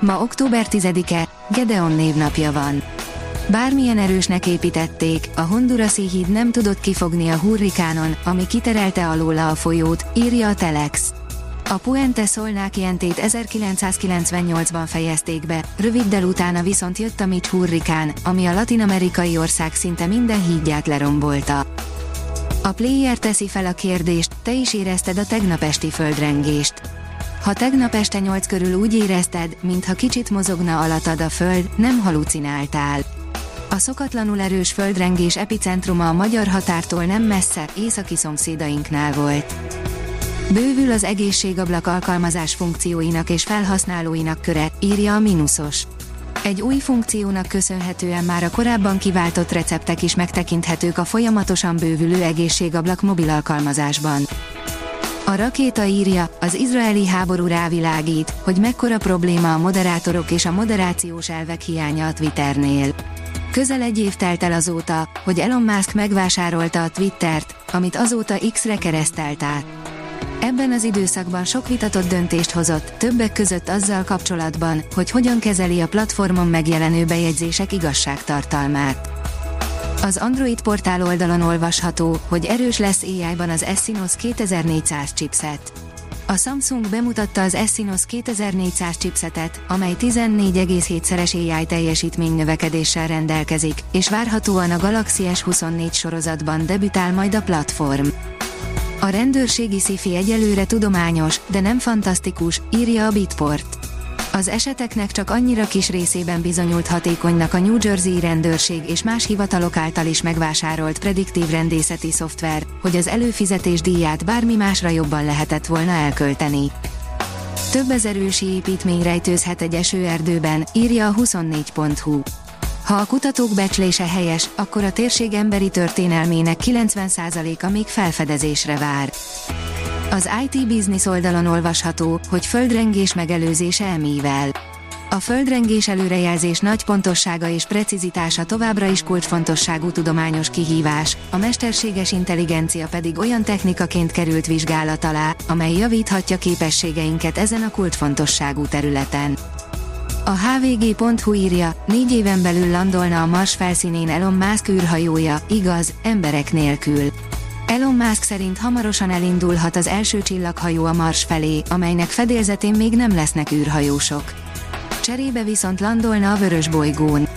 Ma október 10-e, Gedeon névnapja van. Bármilyen erősnek építették, a Hondurasi híd nem tudott kifogni a hurrikánon, ami kiterelte alóla a folyót, írja a Telex. A Puente Solnákientét 1998-ban fejezték be, röviddel utána viszont jött a Mitch hurrikán, ami a latin-amerikai ország szinte minden hídját lerombolta. A player teszi fel a kérdést, te is érezted a tegnap esti földrengést. Ha tegnap este 8 körül úgy érezted, mintha kicsit mozogna alattad a föld, nem halucináltál. A szokatlanul erős földrengés epicentruma a magyar határtól nem messze, északi szomszédainknál volt. Bővül az egészségablak alkalmazás funkcióinak és felhasználóinak köre, írja a Minusos. Egy új funkciónak köszönhetően már a korábban kiváltott receptek is megtekinthetők a folyamatosan bővülő egészségablak mobil alkalmazásban. A rakéta írja, az izraeli háború rávilágít, hogy mekkora probléma a moderátorok és a moderációs elvek hiánya a Twitternél. Közel egy év telt el azóta, hogy Elon Musk megvásárolta a Twittert, amit azóta X-re keresztelt át. Ebben az időszakban sok vitatott döntést hozott, többek között azzal kapcsolatban, hogy hogyan kezeli a platformon megjelenő bejegyzések igazságtartalmát. Az Android portál oldalon olvasható, hogy erős lesz AI-ban az Exynos 2400 chipset. A Samsung bemutatta az Exynos 2400 chipsetet, amely 14,7-szeres AI teljesítmény növekedéssel rendelkezik, és várhatóan a Galaxy S24 sorozatban debütál majd a platform. A rendőrségi szifi egyelőre tudományos, de nem fantasztikus, írja a Bitport. Az eseteknek csak annyira kis részében bizonyult hatékonynak a New Jersey rendőrség és más hivatalok által is megvásárolt prediktív rendészeti szoftver, hogy az előfizetés díját bármi másra jobban lehetett volna elkölteni. Több ezer ősi építmény rejtőzhet egy esőerdőben, írja a 24.hu. Ha a kutatók becslése helyes, akkor a térség emberi történelmének 90%-a még felfedezésre vár. Az IT Business oldalon olvasható, hogy földrengés megelőzése emivel. A földrengés előrejelzés nagy pontossága és precizitása továbbra is kulcsfontosságú tudományos kihívás, a mesterséges intelligencia pedig olyan technikaként került vizsgálat alá, amely javíthatja képességeinket ezen a kulcsfontosságú területen. A hvg.hu írja, négy éven belül landolna a Mars felszínén Elon Musk űrhajója, igaz, emberek nélkül. Elon Musk szerint hamarosan elindulhat az első csillaghajó a Mars felé, amelynek fedélzetén még nem lesznek űrhajósok. Cserébe viszont landolna a vörös bolygón.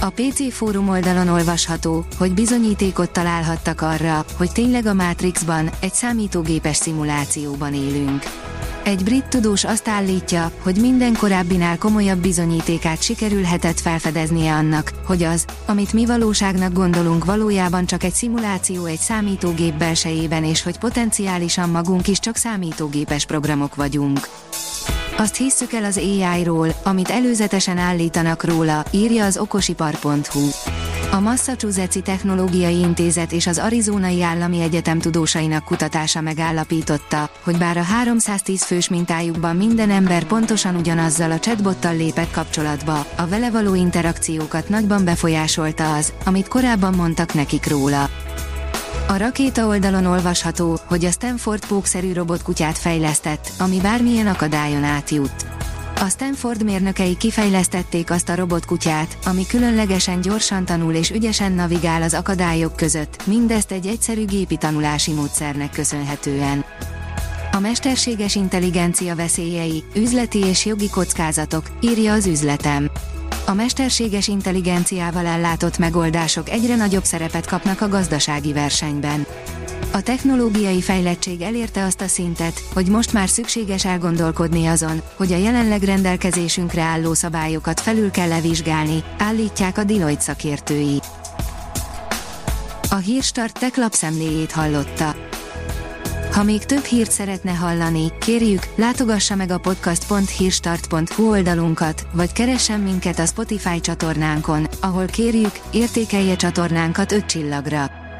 A PC fórum oldalon olvasható, hogy bizonyítékot találhattak arra, hogy tényleg a Matrixban, egy számítógépes szimulációban élünk. Egy brit tudós azt állítja, hogy minden korábbinál komolyabb bizonyítékát sikerülhetett felfedeznie annak, hogy az, amit mi valóságnak gondolunk valójában csak egy szimuláció egy számítógép belsejében és hogy potenciálisan magunk is csak számítógépes programok vagyunk. Azt hisszük el az AI-ról, amit előzetesen állítanak róla, írja az okosipar.hu. A Massachusetts Technológiai Intézet és az Arizonai Állami Egyetem tudósainak kutatása megállapította, hogy bár a 310 fős mintájukban minden ember pontosan ugyanazzal a chatbottal lépett kapcsolatba, a vele való interakciókat nagyban befolyásolta az, amit korábban mondtak nekik róla. A rakéta oldalon olvasható, hogy a Stanford pókszerű robotkutyát fejlesztett, ami bármilyen akadályon átjut. A Stanford mérnökei kifejlesztették azt a robotkutyát, ami különlegesen gyorsan tanul és ügyesen navigál az akadályok között, mindezt egy egyszerű gépi tanulási módszernek köszönhetően. A mesterséges intelligencia veszélyei, üzleti és jogi kockázatok, írja az üzletem. A mesterséges intelligenciával ellátott megoldások egyre nagyobb szerepet kapnak a gazdasági versenyben. A technológiai fejlettség elérte azt a szintet, hogy most már szükséges elgondolkodni azon, hogy a jelenleg rendelkezésünkre álló szabályokat felül kell levizsgálni, állítják a Deloitte szakértői. A hírstart tech lapszemléjét hallotta. Ha még több hírt szeretne hallani, kérjük, látogassa meg a podcast.hírstart.hu oldalunkat, vagy keressen minket a Spotify csatornánkon, ahol kérjük, értékelje csatornánkat 5 csillagra.